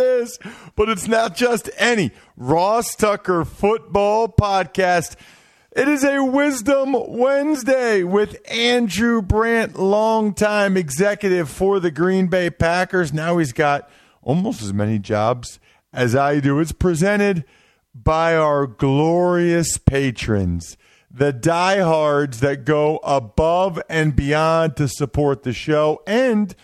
is. But it's not just any Ross Tucker football podcast. It is a Wisdom Wednesday with Andrew Brandt, longtime executive for the Green Bay Packers. Now he's got almost as many jobs as I do. It's presented by our glorious patrons, the diehards that go above and beyond to support the show and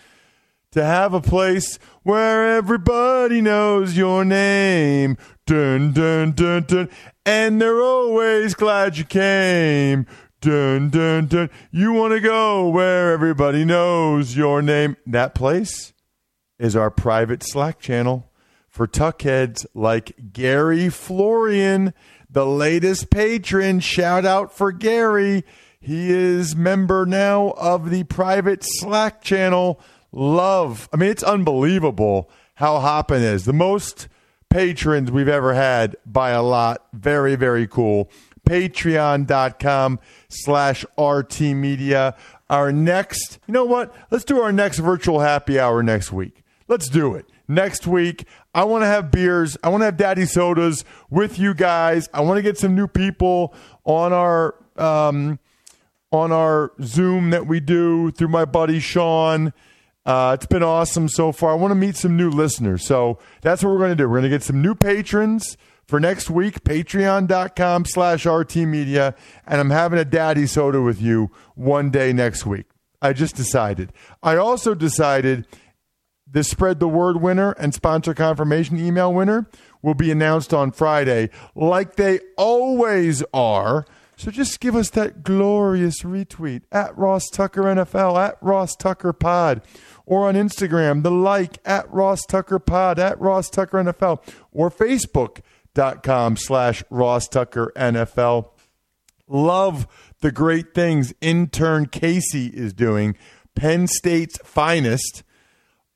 to have a place where everybody knows your name. Dun, dun, dun, dun. And they're always glad you came. Dun, dun, dun. You want to go where everybody knows your name. That place is our private Slack channel for tuckheads like Gary Florian, the latest patron. Shout out for Gary. He is member now of the private Slack channel love. I mean, it's unbelievable how hopping is. The most patrons we've ever had by a lot. Very, very cool. Patreon.com slash RT Media. Our next, you know what? Let's do our next virtual happy hour next week. Let's do it. Next week, I want to have beers. I want to have daddy sodas with you guys. I want to get some new people on our um, on our Zoom that we do through my buddy Sean. Uh, it's been awesome so far. I want to meet some new listeners. So that's what we're going to do. We're going to get some new patrons for next week, patreon.com slash RT Media. And I'm having a daddy soda with you one day next week. I just decided. I also decided the spread the word winner and sponsor confirmation email winner will be announced on Friday, like they always are. So just give us that glorious retweet at Ross Tucker NFL, at Ross Tucker Pod or on Instagram, the like at Ross Tucker Pod, at Ross Tucker NFL, or Facebook.com slash Ross Tucker NFL. Love the great things intern Casey is doing. Penn State's finest,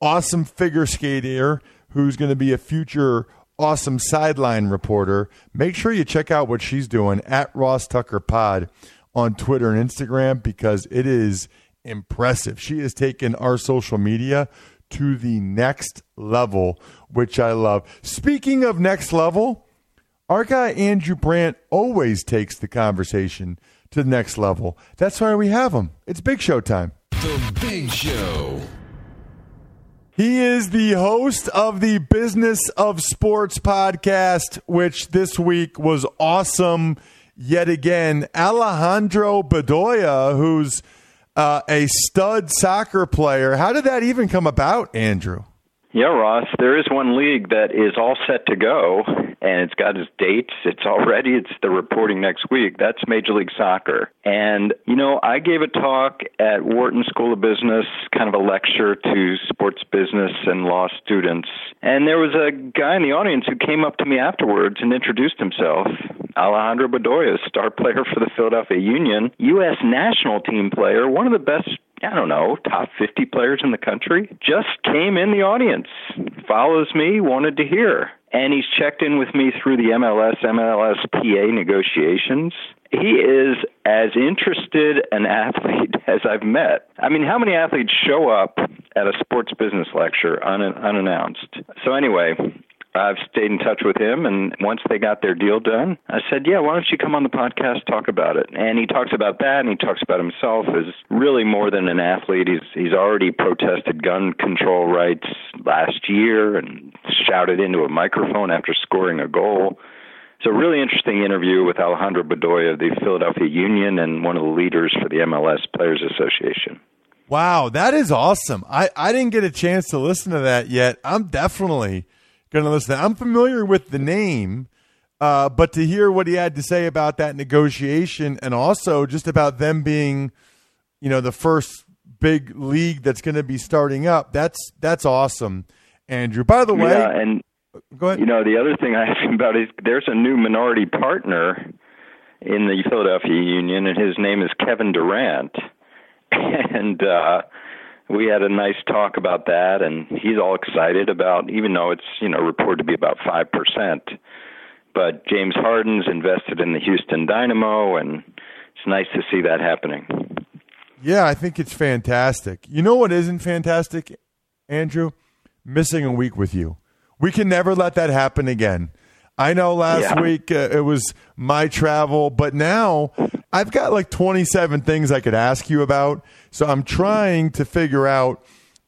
awesome figure skater who's going to be a future awesome sideline reporter. Make sure you check out what she's doing at Ross Tucker Pod on Twitter and Instagram because it is impressive. She has taken our social media to the next level, which I love. Speaking of next level, our guy Andrew Brandt always takes the conversation to the next level. That's why we have him. It's Big Show time. The Big Show. He is the host of the Business of Sports podcast, which this week was awesome yet again. Alejandro Bedoya, who's uh, a stud soccer player. How did that even come about, Andrew? Yeah, Ross, there is one league that is all set to go, and it's got its dates. It's already, it's the reporting next week. That's Major League Soccer. And, you know, I gave a talk at Wharton School of Business, kind of a lecture to sports business and law students. And there was a guy in the audience who came up to me afterwards and introduced himself. Alejandro Bedoya, star player for the Philadelphia Union, U.S. national team player, one of the best I don't know, top 50 players in the country, just came in the audience, follows me, wanted to hear. And he's checked in with me through the MLS, MLSPA negotiations. He is as interested an athlete as I've met. I mean, how many athletes show up at a sports business lecture un- unannounced. So anyway, I've stayed in touch with him, and once they got their deal done, I said, "Yeah, why don't you come on the podcast, talk about it?" And he talks about that, and he talks about himself as really more than an athlete. He's he's already protested gun control rights last year and shouted into a microphone after scoring a goal. It's a really interesting interview with Alejandro Bedoya of the Philadelphia Union and one of the leaders for the MLS Players Association. Wow, that is awesome. I, I didn't get a chance to listen to that yet. I'm definitely going to listen. I'm familiar with the name, uh, but to hear what he had to say about that negotiation and also just about them being, you know, the first big league that's going to be starting up, that's that's awesome, Andrew. By the way, yeah, and go ahead. You know, the other thing I asked him about is there's a new minority partner in the Philadelphia Union, and his name is Kevin Durant, and. uh we had a nice talk about that, and he's all excited about, even though it's you know reported to be about five percent. But James Harden's invested in the Houston Dynamo, and it's nice to see that happening. Yeah, I think it's fantastic. You know what isn't fantastic, Andrew? Missing a week with you. We can never let that happen again. I know last Yeah. week uh, it was my travel, but now I've got like 27 things I could ask you about. So I'm trying to figure out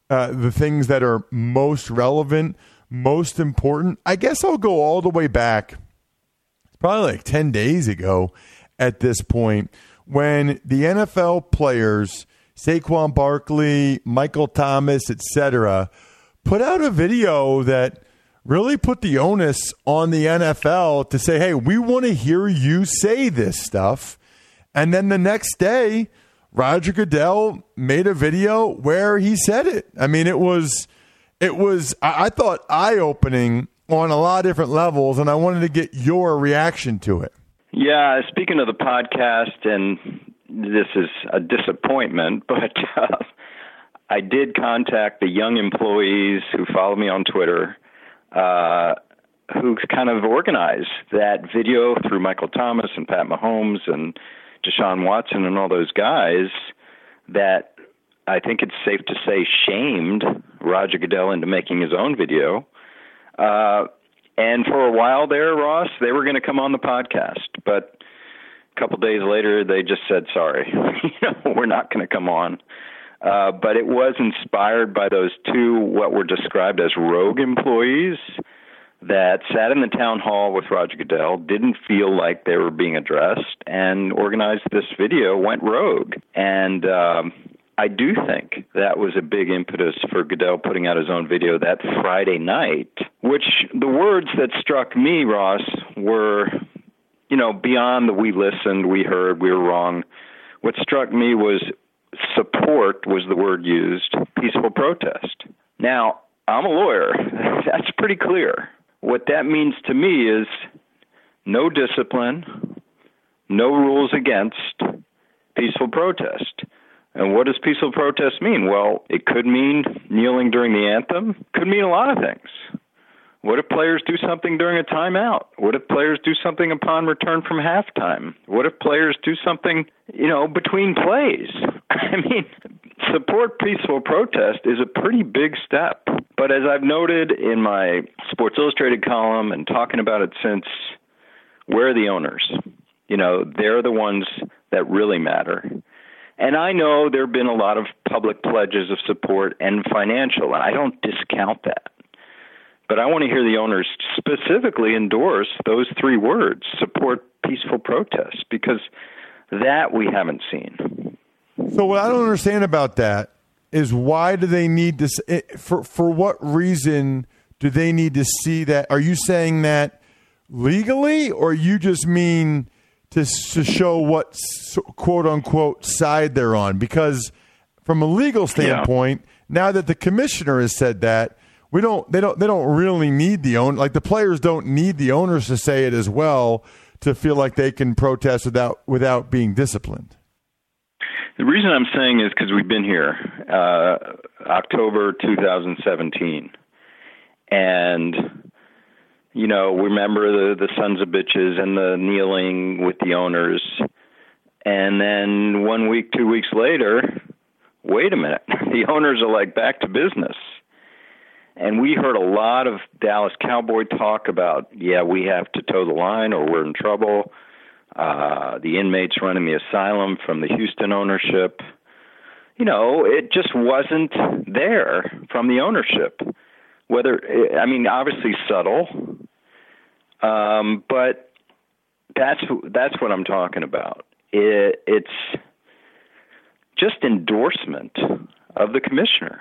uh, the things that are most relevant, most important. I guess I'll go all the way back probably like 10 days ago at this point when the NFL players, Saquon Barkley, Michael Thomas, etc., put out a video that really put the onus on the NFL to say, hey, we want to hear you say this stuff. And then the next day, Roger Goodell made a video where he said it. I mean, it was, it was, I, I thought eye opening on a lot of different levels, and I wanted to get your reaction to it. Yeah, speaking of the podcast, and this is a disappointment, but uh, I did contact the young employees who follow me on Twitter, uh, who kind of organized that video through Michael Thomas and Pat Mahomes and Deshaun Watson and all those guys that I think it's safe to say shamed Roger Goodell into making his own video. Uh, and for a while there, Ross, they were going to come on the podcast, but a couple days later, they just said sorry. you know, we're not going to come on. Uh, but it was inspired by those two what were described as rogue employees that sat in the town hall with Roger Goodell, didn't feel like they were being addressed, and organized this video, went rogue. And um, I do think that was a big impetus for Goodell putting out his own video that Friday night, which the words that struck me, Ross, were, you know, beyond the we listened, we heard, we were wrong. What struck me was support was the word used, peaceful protest. Now, I'm a lawyer. That's pretty clear. What that means to me is no discipline, no rules against peaceful protest. And what does peaceful protest mean? Well, it could mean kneeling during the anthem, could mean a lot of things. What if players do something during a timeout? What if players do something upon return from halftime? What if players do something, you know, between plays? I mean, support peaceful protest is a pretty big step. But as I've noted in my Sports Illustrated column and talking about it since, where are the owners? You know, they're the ones that really matter. And I know there have been a lot of public pledges of support and financial, and I don't discount that. But I want to hear the owners specifically endorse those three words support peaceful protest because that we haven't seen. So what I don't understand about that is why do they need to eh, for for what reason do they need to see that? Are you saying that legally, or you just mean to to show what quote unquote side they're on? Because from a legal standpoint, now that the commissioner has said that, we don't they don't they don't really need the own like the players don't need the owners to say it as well to feel like they can protest without without being disciplined. The reason I'm saying is because we've been here, uh, October 2017, and you know, remember the the sons of bitches and the kneeling with the owners, and then one week, two weeks later, wait a minute, the owners are like back to business. And we heard a lot of Dallas Cowboy talk about, yeah, we have to toe the line or we're in trouble. Uh, the inmates running the asylum from the Houston ownership. You know, it just wasn't there from the ownership. Whether, I mean, obviously subtle, um, but that's that's what I'm talking about. It, it's just endorsement of the commissioner.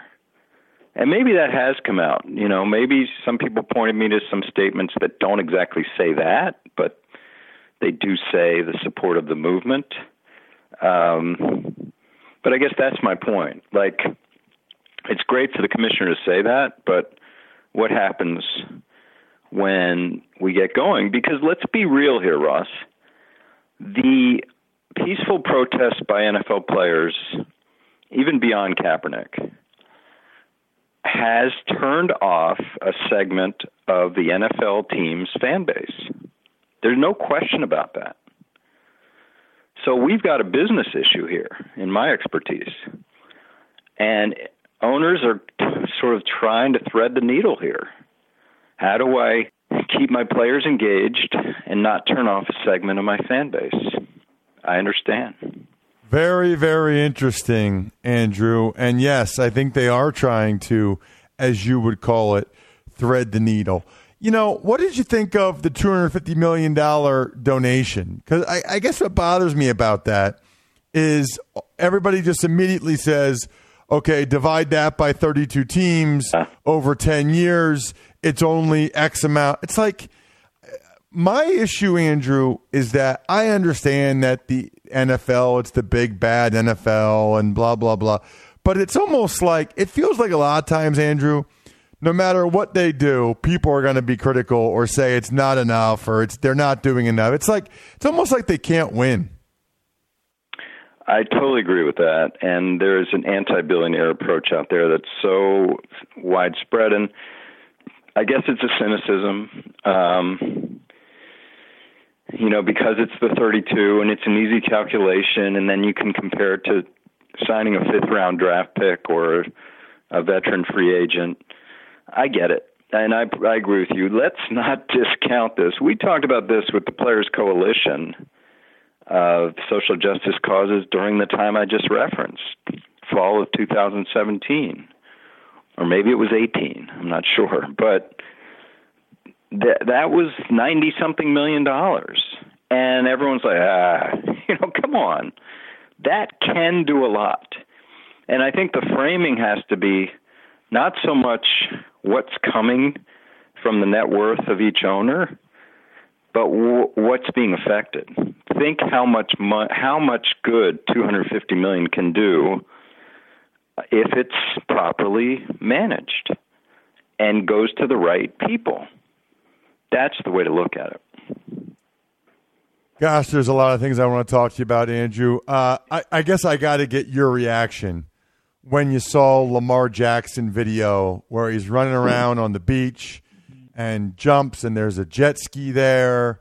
And maybe that has come out. You know, maybe some people pointed me to some statements that don't exactly say that, but they do say the support of the movement. Um, but I guess that's my point. Like, it's great for the commissioner to say that, but what happens when we get going? Because let's be real here, Ross. The peaceful protests by NFL players, even beyond Kaepernick, has turned off a segment of the NFL team's fan base. There's no question about that. So we've got a business issue here, in my expertise. And owners are sort of trying to thread the needle here. How do I keep my players engaged and not turn off a segment of my fan base? I understand. Very, very interesting, Andrew. And yes, I think they are trying to, as you would call it, thread the needle. You know, what did you think of the $250 million donation? Because I, I guess what bothers me about that is everybody just immediately says, okay, divide that by 32 teams over 10 years. It's only X amount. It's like, my issue, Andrew, is that I understand that the NFL, it's the big bad NFL and blah, blah, blah. But it's almost like, it feels like a lot of times, Andrew, no matter what they do, people are going to be critical or say it's not enough or it's they're not doing enough. It's like, it's almost like they can't win. I totally agree with that. And there's an anti billionaire approach out there that's so widespread. And I guess it's a cynicism. Um, you know, because it's the 32 and it's an easy calculation, and then you can compare it to signing a fifth round draft pick or a veteran free agent. I get it. And I, I agree with you. Let's not discount this. We talked about this with the Players Coalition of social justice causes during the time I just referenced, fall of 2017. Or maybe it was 18. I'm not sure. But that that was ninety something million dollars, and everyone's like, ah, you know, come on, that can do a lot, and I think the framing has to be not so much what's coming from the net worth of each owner, but w- what's being affected. Think how much mo- how much good 250 million can do if it's properly managed and goes to the right people. That's the way to look at it. Gosh, there's a lot of things I want to talk to you about, Andrew. Uh, I, I guess I got to get your reaction when you saw Lamar Jackson video where he's running around on the beach and jumps, and there's a jet ski there.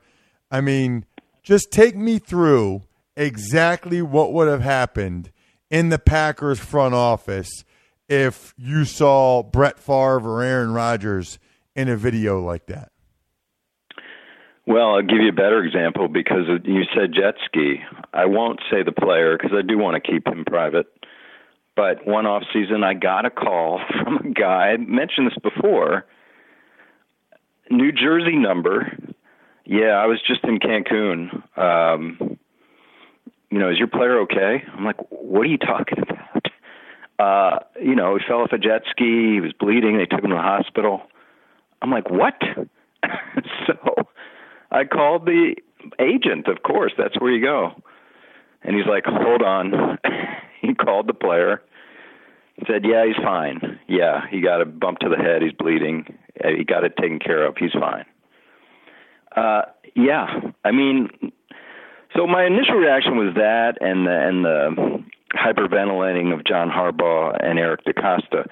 I mean, just take me through exactly what would have happened in the Packers front office if you saw Brett Favre or Aaron Rodgers in a video like that. Well, I'll give you a better example because you said jet ski. I won't say the player because I do want to keep him private. But one off season, I got a call from a guy. I mentioned this before. New Jersey number. Yeah, I was just in Cancun. Um, you know, is your player okay? I'm like, what are you talking about? Uh, you know, he fell off a jet ski. He was bleeding. They took him to the hospital. I'm like, what? so I called the agent, of course, that's where you go. And he's like, hold on. he called the player, said, yeah, he's fine. Yeah, he got a bump to the head. He's bleeding. He got it taken care of. He's fine. Uh, yeah, I mean, so my initial reaction was that, and the, and the hyperventilating of John Harbaugh and Eric DeCosta.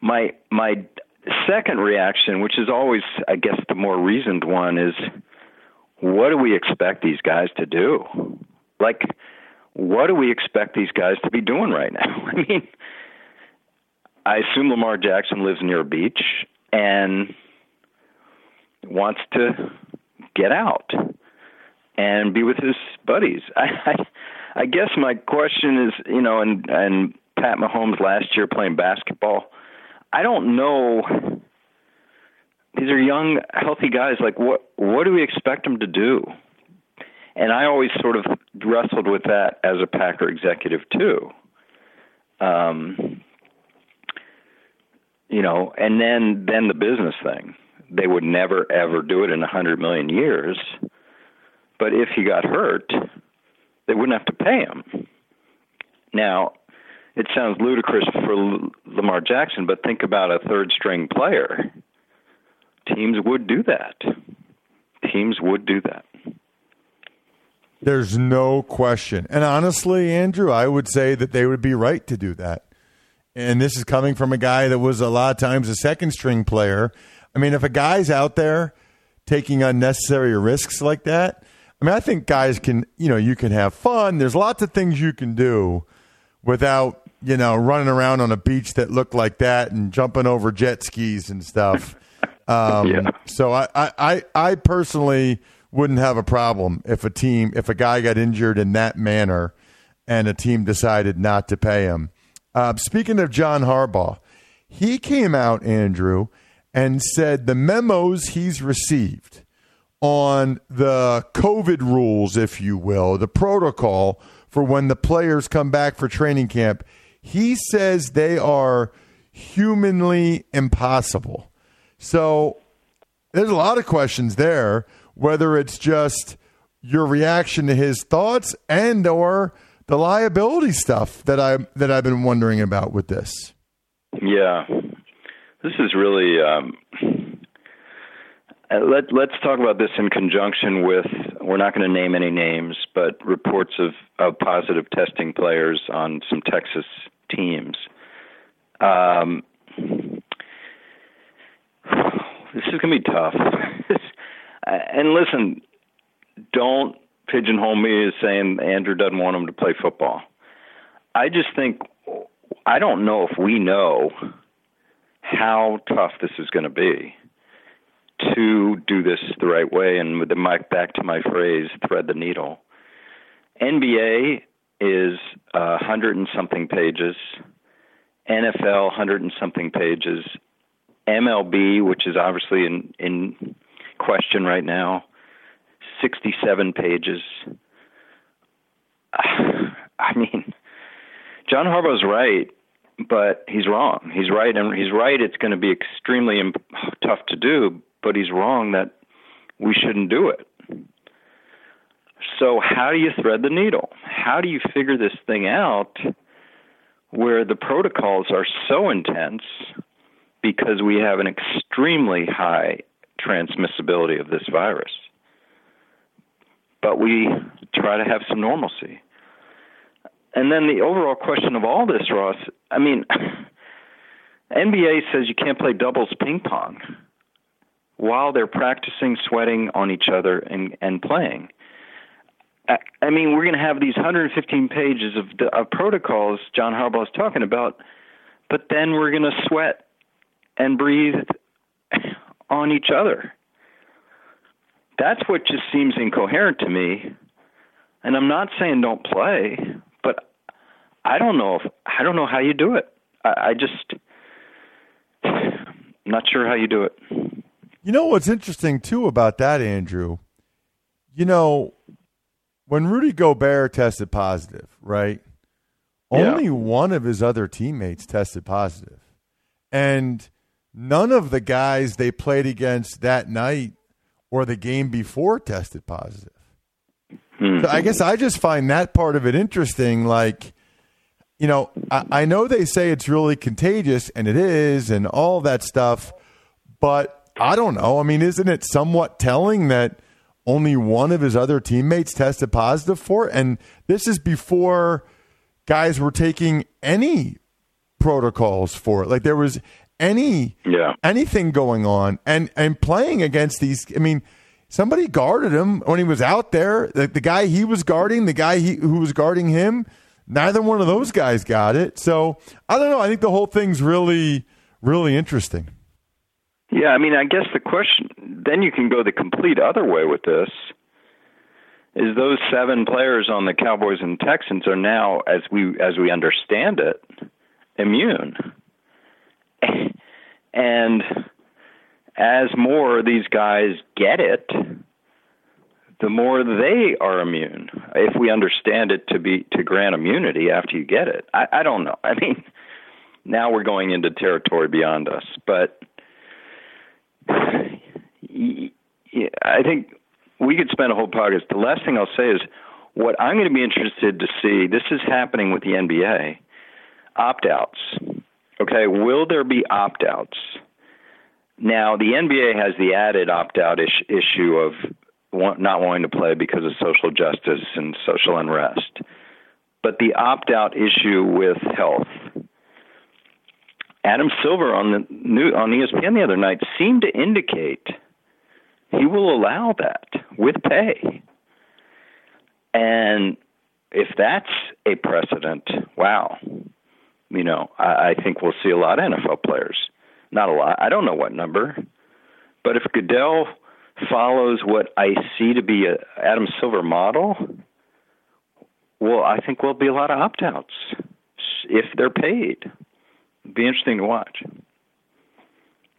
My my second reaction, which is always, I guess, the more reasoned one, is what do we expect these guys to do? Like, what do we expect these guys to be doing right now? I mean, I assume Lamar Jackson lives near a beach and wants to get out and be with his buddies. I, I, I guess my question is, you know, and and Pat Mahomes last year playing basketball. I don't know. These are young, healthy guys. Like, what what do we expect them to do? And I always sort of wrestled with that as a Packer executive too. Um, you know, and then then the business thing. They would never ever do it in a hundred million years. But if he got hurt, they wouldn't have to pay him. Now, it sounds ludicrous for Lamar Jackson, but think about a third string player. Teams would do that. Teams would do that. There's no question. And honestly, Andrew, I would say that they would be right to do that. And this is coming from a guy that was a lot of times a second string player. I mean, if a guy's out there taking unnecessary risks like that, I mean, I think guys can, you know, you can have fun. There's lots of things you can do without, you know, running around on a beach that looked like that and jumping over jet skis and stuff. Um, yeah. So I, I, I personally wouldn't have a problem if a team, if a guy got injured in that manner and a team decided not to pay him. Uh, speaking of John Harbaugh, he came out, Andrew, and said the memos he's received on the COVID rules, if you will, the protocol for when the players come back for training camp, he says they are humanly impossible. So there's a lot of questions there, whether it's just your reaction to his thoughts and or the liability stuff that I that I've been wondering about with this. Yeah, this is really. Um, uh, let Let's talk about this in conjunction with. We're not going to name any names, but reports of of positive testing players on some Texas teams. Um, this is going to be tough. and listen, don't pigeonhole me as saying Andrew doesn't want him to play football. I just think I don't know if we know how tough this is going to be to do this the right way. And with mic back to my phrase, thread the needle. NBA is a uh, hundred and something pages. NFL, hundred and something pages. MLB, which is obviously in in question right now, 67 pages. I mean, John Harbaugh's right, but he's wrong. He's right, and he's right. It's going to be extremely imp- tough to do, but he's wrong that we shouldn't do it. So, how do you thread the needle? How do you figure this thing out where the protocols are so intense because we have an extremely high transmissibility of this virus? but we try to have some normalcy. And then the overall question of all this, Ross, I mean, NBA says you can't play doubles ping pong while they're practicing sweating on each other and, and playing. I, I mean, we're going to have these 115 pages of, of protocols John Harbaugh is talking about, but then we're going to sweat and breathed on each other. That's what just seems incoherent to me. And I'm not saying don't play, but I don't know if I don't know how you do it. I, I just I'm not sure how you do it. You know what's interesting too about that, Andrew? You know, when Rudy Gobert tested positive, right? Yeah. Only one of his other teammates tested positive. And none of the guys they played against that night or the game before tested positive. Mm-hmm. So I guess I just find that part of it interesting. Like, you know, I, I know they say it's really contagious, and it is, and all that stuff, but I don't know. I mean, isn't it somewhat telling that only one of his other teammates tested positive for it? And this is before guys were taking any protocols for it. Like there was any yeah. anything going on and and playing against these I mean somebody guarded him when he was out there the, the guy he was guarding the guy he, who was guarding him neither one of those guys got it. So I don't know. I think the whole thing's really, really interesting. Yeah, I mean, I guess the question then you can go the complete other way with this. Is those seven players on the Cowboys and Texans are now, as we as we understand it, immune, and as more of these guys get it, the more they are immune. If we understand it to be to grant immunity after you get it, I, I don't know. I mean, now we're going into territory beyond us, but I think we could spend a whole podcast. The last thing I'll say is what I'm going to be interested to see. This is happening with the NBA opt outs. Okay, will there be opt outs? Now, the NBA has the added opt out issue of not wanting to play because of social justice and social unrest. But the opt out issue with health. Adam Silver on the new on ESPN the other night seemed to indicate he will allow that with pay. And if that's a precedent, wow, you know, I, I think we'll see a lot of NFL players. Not a lot. I don't know what number, but if Goodell follows what I see to be a Adam Silver model, well, I think there'll be a lot of opt outs if they're paid. It'd be interesting to watch.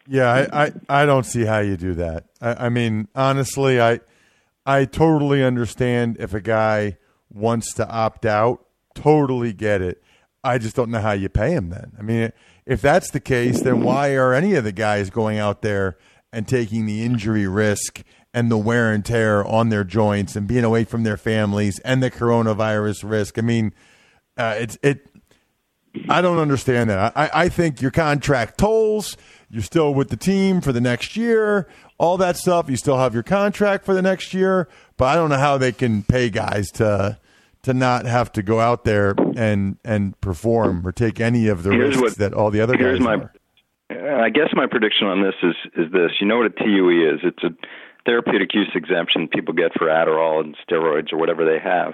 Yeah, I, I, I don't see how you do that. I, I mean, honestly, I I totally understand if a guy wants to opt out. Totally get it. I just don't know how you pay him then. I mean, if that's the case, then why are any of the guys going out there and taking the injury risk and the wear and tear on their joints and being away from their families and the coronavirus risk? I mean, uh, it's it. I don't understand that. I, I think your contract tolls. You're still with the team for the next year. All that stuff. You still have your contract for the next year. But I don't know how they can pay guys to to not have to go out there and and perform or take any of the here's risks what, that all the other guys my, are. I guess my prediction on this is is this. You know what a TUE is? It's a therapeutic use exemption people get for Adderall and steroids or whatever they have.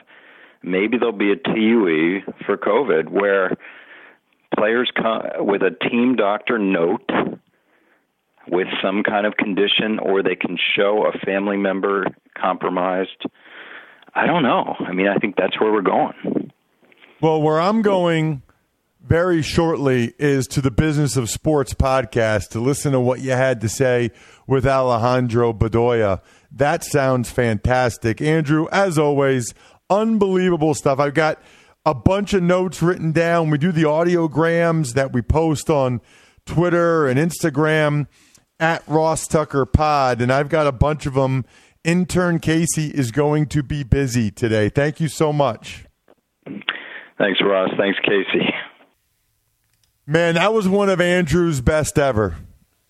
Maybe there'll be a TUE for COVID where players come with a team doctor note with some kind of condition or they can show a family member compromised I don't know. I mean, I think that's where we're going. Well, where I'm going very shortly is to the Business of Sports podcast to listen to what you had to say with Alejandro Bedoya. That sounds fantastic. Andrew, as always, unbelievable stuff. I've got a bunch of notes written down. We do the audiograms that we post on Twitter and Instagram at Ross Tucker Pod, and I've got a bunch of them Intern Casey is going to be busy today. Thank you so much. Thanks, Ross. Thanks, Casey. Man, that was one of Andrew's best ever.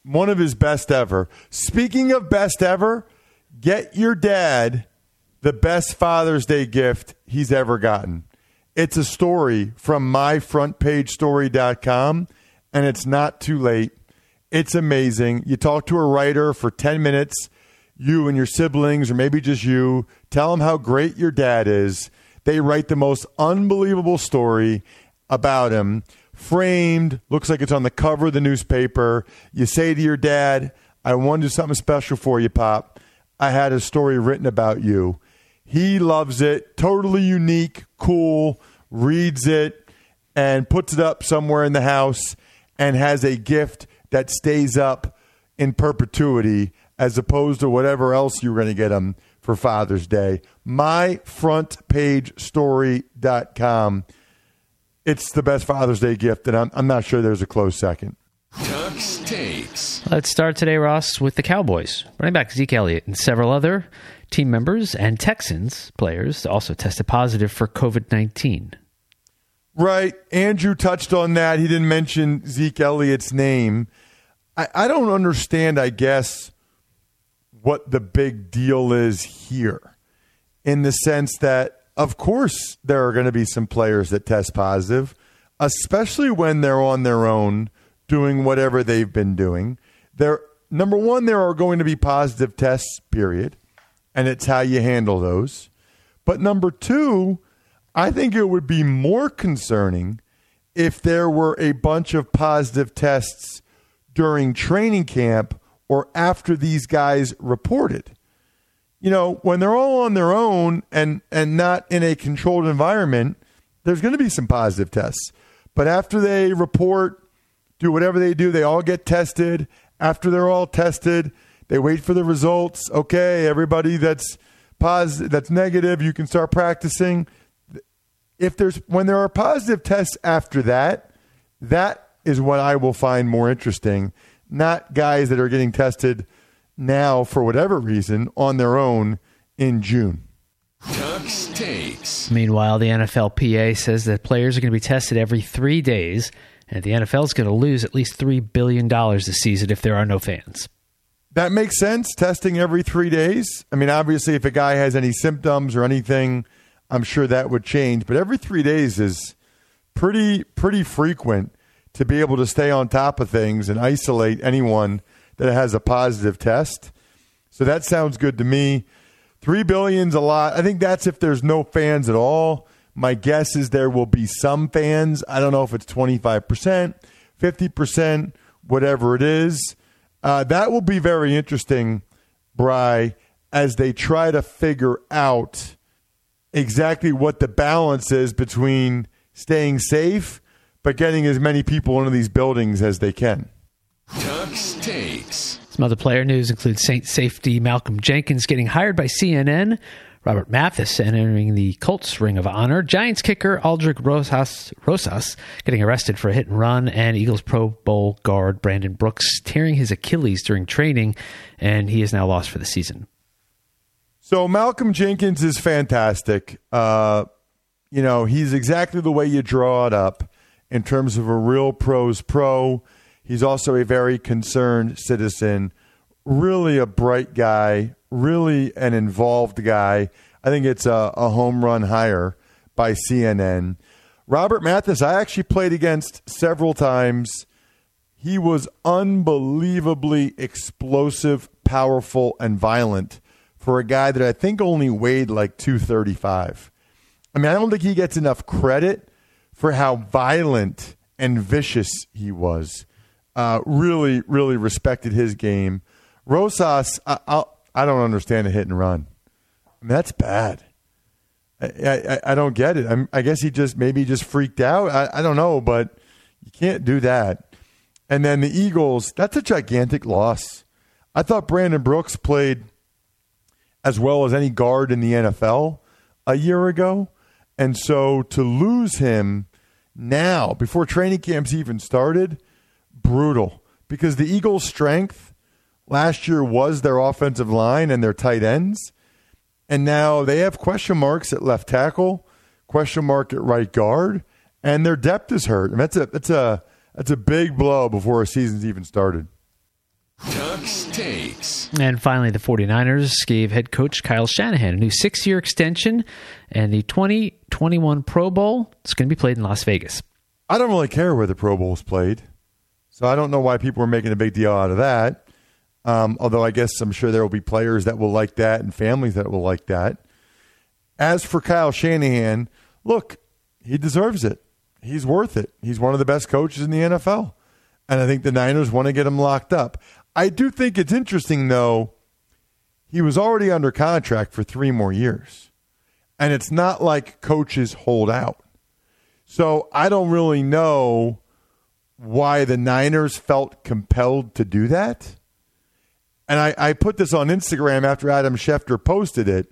One of his best ever. Speaking of best ever, get your dad the best Father's Day gift he's ever gotten. It's a story from myfrontpagestory.com, and it's not too late. It's amazing. You talk to a writer for 10 minutes you and your siblings, or maybe just you, tell them how great your dad is. They write the most unbelievable story about him, framed, looks like it's on the cover of the newspaper. You say to your dad, I want to do something special for you, Pop. I had a story written about you. He loves it, totally unique, cool, reads it, and puts it up somewhere in the house and has a gift that stays up in perpetuity as opposed to whatever else you're going to get them for Father's Day. MyFrontPageStory.com. It's the best Father's Day gift, and I'm, I'm not sure there's a close second. Tux takes. Let's start today, Ross, with the Cowboys. Running back Zeke Elliott and several other team members and Texans players also tested positive for COVID 19. Right. Andrew touched on that. He didn't mention Zeke Elliott's name. I, I don't understand, I guess, what the big deal is here in the sense that, of course, there are going to be some players that test positive, especially when they're on their own doing whatever they've been doing. There, number one, there are going to be positive tests, period, and it's how you handle those. But number two, I think it would be more concerning if there were a bunch of positive tests during training camp or after these guys reported. You know, when they're all on their own and and not in a controlled environment, there's going to be some positive tests. But after they report, do whatever they do, they all get tested. After they're all tested, they wait for the results. Okay, everybody that's positive, that's negative, you can start practicing. If there's when there are positive tests after that, that is what I will find more interesting. Not guys that are getting tested now for whatever reason on their own in June. Tux takes. Meanwhile, the NFLPA says that players are going to be tested every three days, and the NFL is going to lose at least $3 billion this season if there are no fans. That makes sense. Testing every three days. I mean, obviously, if a guy has any symptoms or anything, I'm sure that would change. But every three days is pretty pretty frequent to be able to stay on top of things and isolate anyone that has a positive test. So that sounds good to me. Three billion's a lot. I think that's if there's no fans at all. My guess is there will be some fans. I don't know if it's 25%, 50%, whatever it is. Uh, that will be very interesting, Bry, as they try to figure out exactly what the balance is between staying safe but getting as many people into these buildings as they can. Tux takes. Some other player news includes Saint safety Malcolm Jenkins getting hired by CNN, Robert Mathis entering the Colts Ring of Honor, Giants kicker Aldrick Rosas, Rosas getting arrested for a hit and run, and Eagles Pro Bowl guard Brandon Brooks tearing his Achilles during training, and he is now lost for the season. So Malcolm Jenkins is fantastic. Uh, you know, he's exactly the way you draw it up in terms of a real pros pro. He's also a very concerned citizen, really a bright guy, really an involved guy. I think it's a, a home run hire by CNN. Robert Mathis, I actually played against several times. He was unbelievably explosive, powerful, and violent for a guy that I think only weighed like 235. I mean, I don't think he gets enough credit for how violent and vicious he was. Uh, really, really respected his game. Rosas, I, I, I, don't understand a hit and run. I mean, that's bad. I, I, I don't get it. I'm, i guess he just maybe just freaked out. I, I don't know, but you can't do that. And then the Eagles, that's a gigantic loss. I thought Brandon Brooks played as well as any guard in the NFL a year ago. And so to lose him now, before training camps even started, brutal. Because the Eagles' strength last year was their offensive line and their tight ends. And now they have question marks at left tackle, question mark at right guard, and their depth is hurt. And that's a that's a that's a big blow before a season's even started. Tux takes. And finally, the 49ers gave head coach Kyle Shanahan a new six year extension, and the 2021 Pro Bowl is going to be played in Las Vegas. I don't really care where the Pro Bowl is played, so I don't know why people are making a big deal out of that. Um, although I guess I'm sure there will be players that will like that and families that will like that. As for Kyle Shanahan, look, he deserves it. He's worth it. He's one of the best coaches in the NFL. And I think the Niners want to get him locked up. I do think it's interesting, though. He was already under contract for three more years. And it's not like coaches hold out. So I don't really know why the Niners felt compelled to do that. And I, I put this on Instagram after Adam Schefter posted it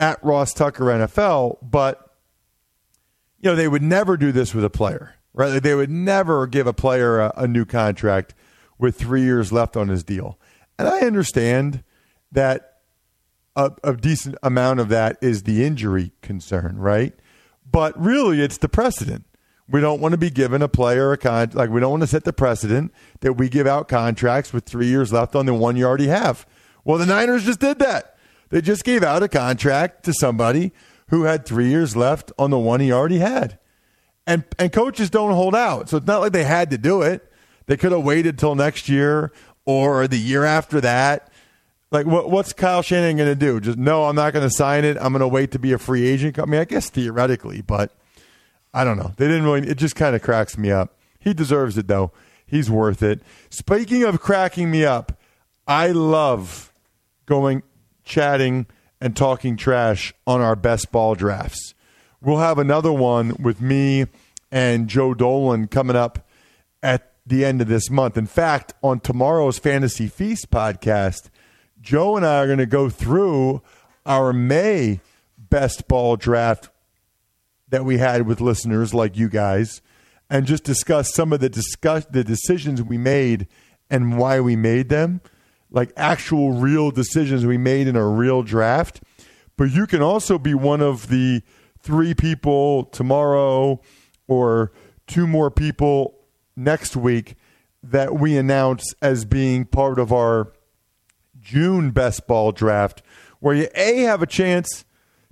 at Ross Tucker NFL, but you know, they would never do this with a player, right? They would never give a player a, a new contract with three years left on his deal. And I understand that a, a, decent amount of that is the injury concern, right? But really, it's the precedent. We don't want to be given a player a con like we don't want to set the precedent that we give out contracts with three years left on the one you already have. Well, the Niners just did that. They just gave out a contract to somebody who had three years left on the one he already had. And and coaches don't hold out. So it's not like they had to do it. They could have waited till next year or the year after that. Like, what, what's Kyle Shanahan going to do? Just no, I'm not going to sign it. I'm going to wait to be a free agent. I mean, I guess theoretically, but I don't know. They didn't really. It just kind of cracks me up. He deserves it though. He's worth it. Speaking of cracking me up, I love going chatting and talking trash on our best ball drafts. We'll have another one with me and Joe Dolan coming up at the end of this month. In fact, on tomorrow's Fantasy Feast podcast, Joe and I are going to go through our May best ball draft that we had with listeners like you guys and just discuss some of the discuss the decisions we made and why we made them like actual real decisions we made in a real draft but you can also be one of the three people tomorrow or two more people next week that we announce as being part of our June best ball draft where you a have a chance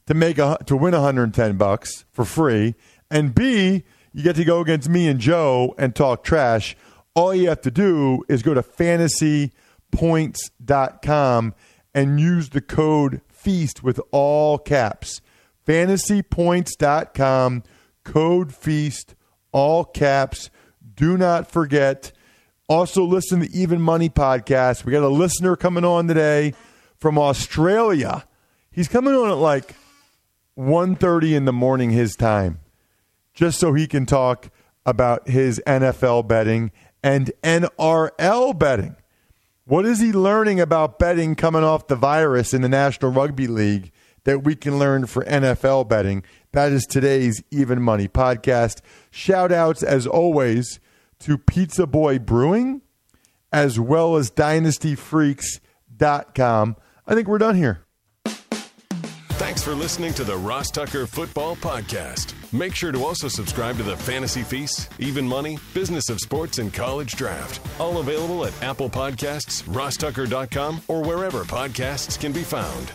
to make a to win 110 bucks for free and b you get to go against me and Joe and talk trash. All you have to do is go to fantasypoints.com and use the code feast with all caps. Fantasypoints.com code feast all caps do not forget also listen to the even money podcast we got a listener coming on today from australia he's coming on at like 1.30 in the morning his time just so he can talk about his nfl betting and nrl betting what is he learning about betting coming off the virus in the national rugby league that we can learn for NFL betting. That is today's Even Money podcast. Shout outs, as always, to Pizza Boy Brewing as well as DynastyFreaks.com. I think we're done here. Thanks for listening to the Ross Tucker Football Podcast. Make sure to also subscribe to the Fantasy Feast, Even Money, Business of Sports, and College Draft. All available at Apple Podcasts, rosstucker.com, or wherever podcasts can be found.